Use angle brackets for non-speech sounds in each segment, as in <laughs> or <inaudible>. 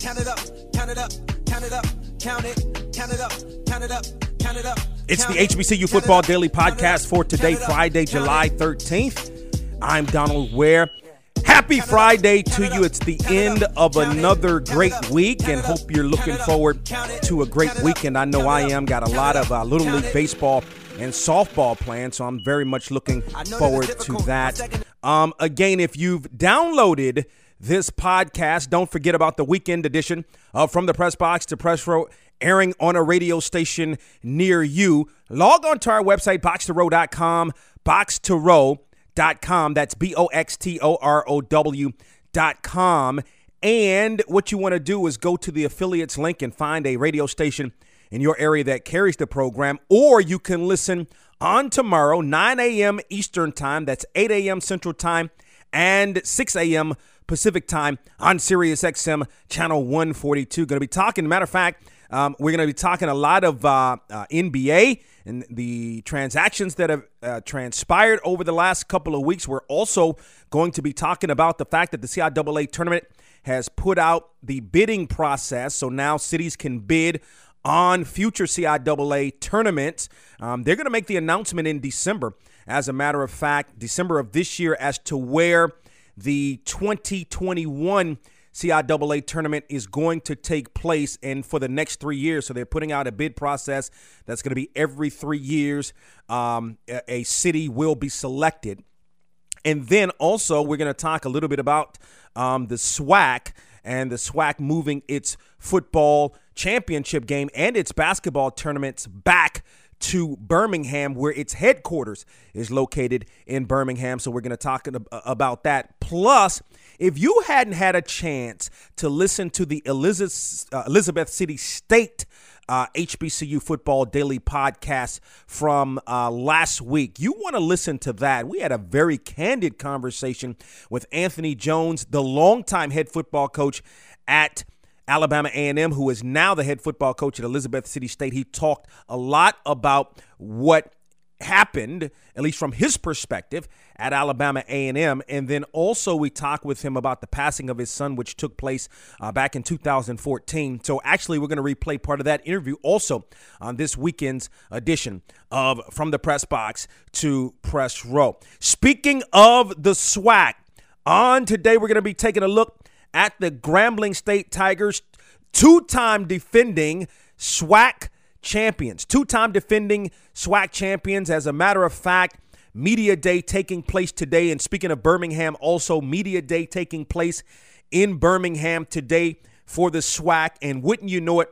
count it up, count it up, count it up, count it, count it up, count it up, count it up. It's the HBCU Football Daily Podcast for today, Friday, July 13th. I'm Donald Ware. Happy Friday to you. It's the end of another great week, and hope you're looking forward to a great weekend. I know I am. Got a lot of uh, Little League Baseball and softball plans, so I'm very much looking forward to that. Um, again, if you've downloaded this podcast, don't forget about the weekend edition of From the Press Box to Press Row airing on a radio station near you. Log on to our website, boxtorow.com, boxtorow.com. That's B O X T O R O W.com. And what you want to do is go to the affiliates link and find a radio station in your area that carries the program, or you can listen on tomorrow, 9 a.m. Eastern Time. That's 8 a.m. Central Time and 6 a.m. Pacific Time on Sirius XM Channel 142. Going to be talking, matter of fact, um, we're going to be talking a lot of uh, uh, NBA and the transactions that have uh, transpired over the last couple of weeks. We're also going to be talking about the fact that the CIAA tournament has put out the bidding process. So now cities can bid on future CIAA tournaments. Um, they're going to make the announcement in December, as a matter of fact, December of this year, as to where the 2021 CIAA tournament is going to take place and for the next three years. So they're putting out a bid process that's going to be every three years. Um, a, city will be selected. And then also, we're going to talk a little bit about um, the SWAC and the SWAC moving its football championship game and its basketball tournaments back to Birmingham, where its headquarters is located in Birmingham. So we're going to talk about that. Plus, if you hadn't had a chance to listen to the Elizabeth, uh, Elizabeth City State uh, HBCU Football Daily podcast from uh, last week. You want to listen to that. We had a very candid conversation with Anthony Jones, the longtime head football coach at Alabama A&M, who is now the head football coach at Elizabeth City State. He talked a lot about what happened, at least from his perspective, at Alabama A&M, and then also we talked with him about the passing of his son, which took place uh, back in 2014. So actually, we're going to replay part of that interview also on this weekend's edition of From the Press Box to Press Row. Speaking of the SWAC, on today we're going to be taking a look at the Grambling State Tigers, two-time defending SWAC champions, two time defending SWAC champions. As a matter of fact, Media Day taking place today. And speaking of Birmingham, also Media Day taking place in Birmingham today for the SWAC. And wouldn't you know it,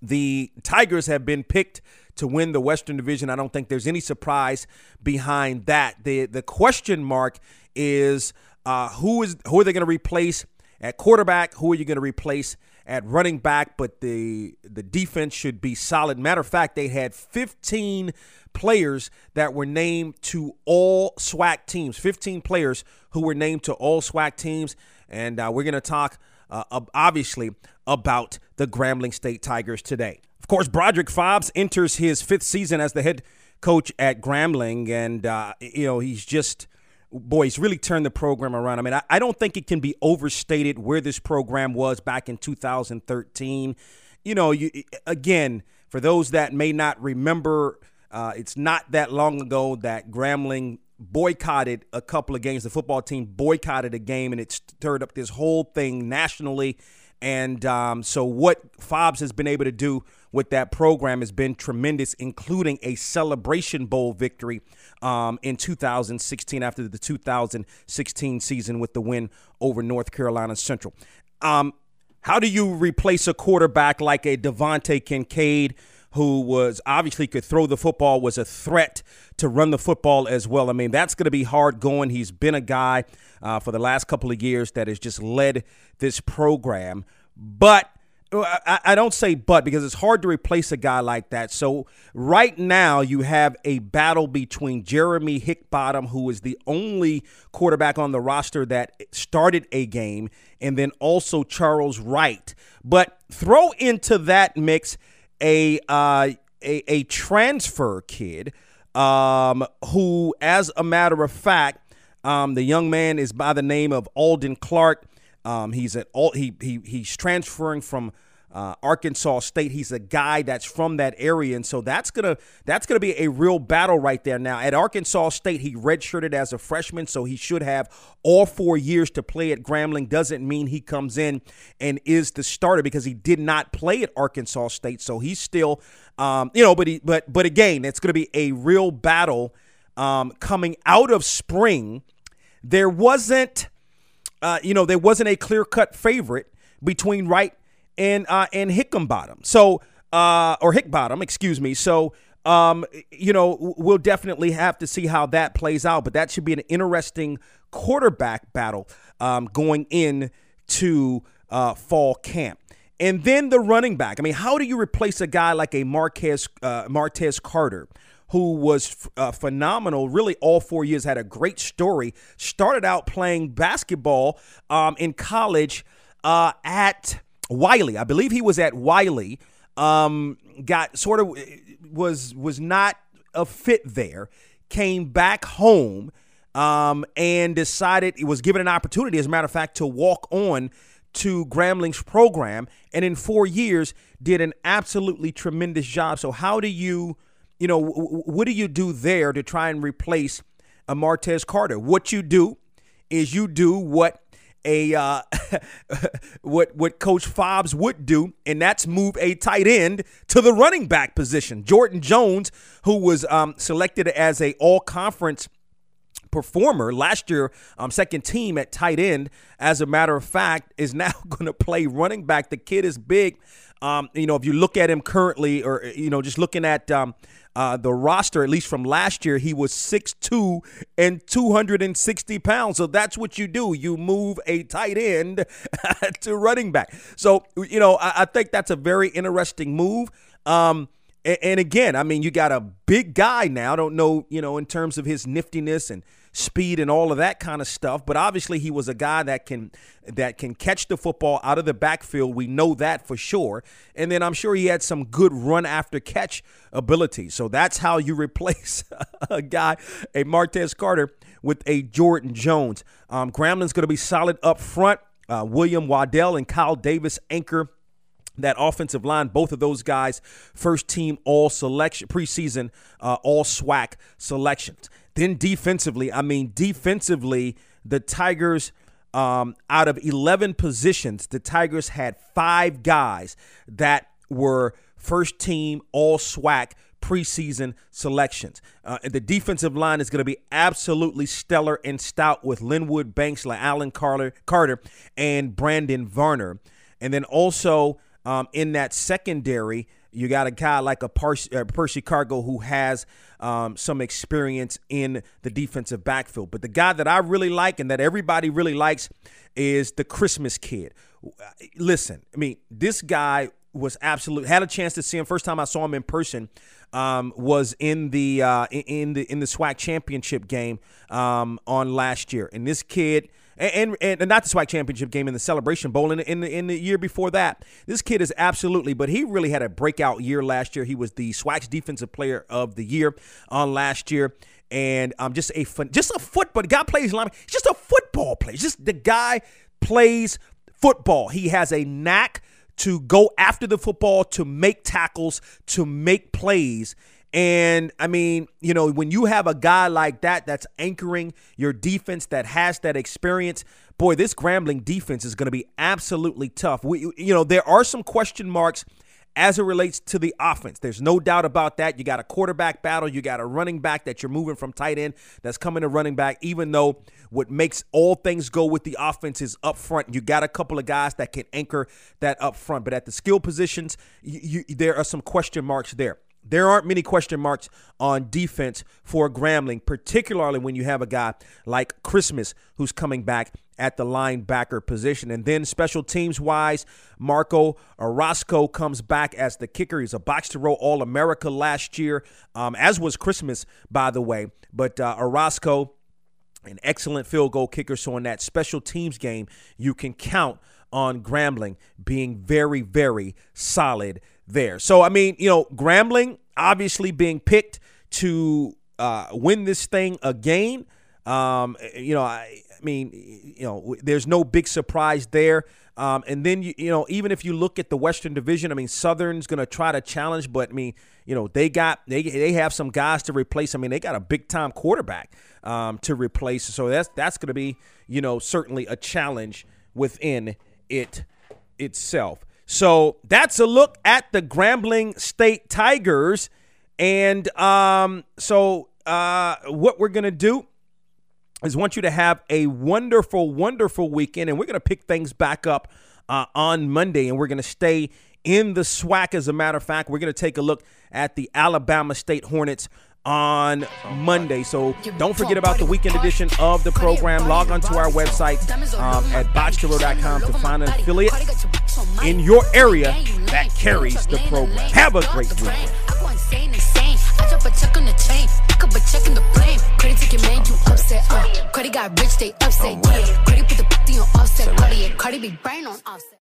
the Tigers have been picked to win the Western Division. I don't think there's any surprise behind that. The the question mark is uh, who is who are they going to replace at quarterback? Who are you going to replace at running back, but the the defense should be solid. Matter of fact, they had 15 players that were named to all SWAC teams. 15 players who were named to all SWAC teams, and uh, we're going to talk uh, obviously about the Grambling State Tigers today. Of course, Broderick Fobbs enters his fifth season as the head coach at Grambling, and uh, you know he's just boy, he's really turned the program around. I mean, I, I, don't think it can be overstated where this program was back in 2013. You know, you, again, for those that may not remember, uh, it's not that long ago that Grambling boycotted a couple of games. The football team boycotted a game, and it stirred up this whole thing nationally. And um, so, what Fobbs has been able to do with that program has been tremendous, including a Celebration Bowl victory um, in 2016 after the 2016 season with the win over North Carolina Central. Um, how do you replace a quarterback like a DeVante Kincade? who was obviously could throw the football, was a threat to run the football as well. I mean, that's going to be hard going. He's been a guy uh, for the last couple of years that has just led this program. But I, I don't say but because it's hard to replace a guy like that. So right now you have a battle between Geremy Hickbottom, who is the only quarterback on the roster that started a game, and then also Charles Wright. But throw into that mix a uh, a, a transfer kid um, who, as a matter of fact, um, the young man is by the name of Alden Clark. Um, he's at all he, he he's transferring from uh, Arkansas State. He's a guy that's from that area, and so that's gonna that's gonna be a real battle right there. Now at Arkansas State, he redshirted as a freshman, so he should have all four years to play at Grambling. Doesn't mean he comes in and is the starter because he did not play at Arkansas State, so he's still, um, you know. But he but but again, it's gonna be a real battle um, coming out of spring. There wasn't, uh, you know, there wasn't a clear cut favorite between Wright and uh, and Hickenbottom. So uh, or Hickbottom, excuse me. So um, you know, we'll definitely have to see how that plays out. But that should be an interesting quarterback battle um, going in to uh, fall camp. And then the running back. I mean, how do you replace a guy like a Marquez uh, Martez Carter? Who was uh, phenomenal really all four years, had a great story. Started out playing basketball um, in college uh, at Wiley. I believe he was at Wiley. Um, got sort of was was not a fit there. Came back home um, and decided it was given an opportunity, as a matter of fact, to walk on to Grambling's program, and in four years did an absolutely tremendous job. So how do you you know, w- what do you do there to try and replace a Martez Carter? What you do is you do what a uh, <laughs> what what Coach Fobbs would do, and that's move a tight end to the running back position. Jordan Jones, who was um, selected as a All Conference performer last year, um, second team at tight end. As a matter of fact, is <laughs> now going to play running back. The kid is big. Um, you know, if you look at him currently, or you know, just looking at um, uh, the roster, at least from last year, he was 6'2 and 260 pounds. So that's what you do. You move a tight end <laughs> to running back. So, you know, I, I think that's a very interesting move. Um, and, and again, I mean, you got a big guy now. I don't know, you know, in terms of his niftiness and – speed and all of that kind of stuff. But obviously, he was a guy that can that can catch the football out of the backfield. We know that for sure. And then I'm sure he had some good run after catch ability. So that's how you <laughs> replace a guy, a Martez Carter, with a Jordan Jones. Um, going to be solid up front. Uh, William Waddell and Kyle Davis anchor that offensive line, both of those guys, first team all selection, preseason uh, all SWAC selections. Then defensively, I mean, defensively, the Tigers, um, out of 11 positions, the Tigers had five guys that were first team all SWAC preseason selections. Uh, the defensive line is going to be absolutely stellar and stout with Linwood Banks, Alan Carter, Carter, and Brandon Varner. And then also um, in that secondary, you got a guy like a Percy, uh, Percy Cargo who has um, some experience in the defensive backfield. But the guy that I really like and that everybody really likes is the Christmas kid. Listen, I mean, this guy was absolute. Had a chance to see him. First time I saw him in person um, was in the uh, in the in the SWAC championship game um, on last year, and this kid and, and, and not the SWAC championship game in the Celebration Bowl in, in, in the year before that. This kid is absolutely, but he really had a breakout year last year. He was the SWAC's defensive player of the year on last year and um, just a fun, just a football. Guy plays. Just a football player. Just the guy plays football. He has a knack to go after the football, to make tackles, to make plays. And I mean, you know, when you have a guy like that that's anchoring your defense that has that experience, boy, this Grambling defense is going to be absolutely tough. We, you know, there are some question marks as it relates to the offense. There's no doubt about that. You got a quarterback battle, you got a running back that you're moving from tight end that's coming to running back, even though what makes all things go with the offense is up front. You got a couple of guys that can anchor that up front, but at the skill positions, you, you, there are some question marks there there aren't many question marks on defense for Grambling, particularly when you have a guy like Christmas who's coming back at the linebacker position. And then special teams wise, Marco Orozco comes back as the kicker. He's a box to row All America last year, um, as was Christmas, by the way. But uh, Orozco, an excellent field goal kicker. So in that special teams game, you can count on Grambling being very, very solid there. So, I mean, you know, Grambling obviously being picked to uh, win this thing again. Um, you know, I, I mean, you know, there's no big surprise there. Um, and then you, you know, even if you look at the Western Division, I mean, Southern's going to try to challenge, but I mean, you know, they got they they have some guys to replace. I mean, they got a big time quarterback um, to replace, so that's that's going to be you know certainly a challenge within it itself. So that's a look at the Grambling State Tigers, and um, so uh, what we're going to do is want you to have a wonderful, wonderful weekend. And we're going to pick things back up uh, on Monday and we're going to stay in the SWAC. As a matter of fact, we're going to take a look at the Alabama State Hornets on Monday. So don't forget about the weekend edition of the program. Log onto our website um, at boxtorow.com to find an affiliate in your area that carries the program. Have a great weekend. I drop a check on the chain, pick up a check in the plane. Credit ticket man, you upset. Uh, Credit got rich, they upset. Yeah, credit put the on offset. Cardi, Cardi be brain on offset.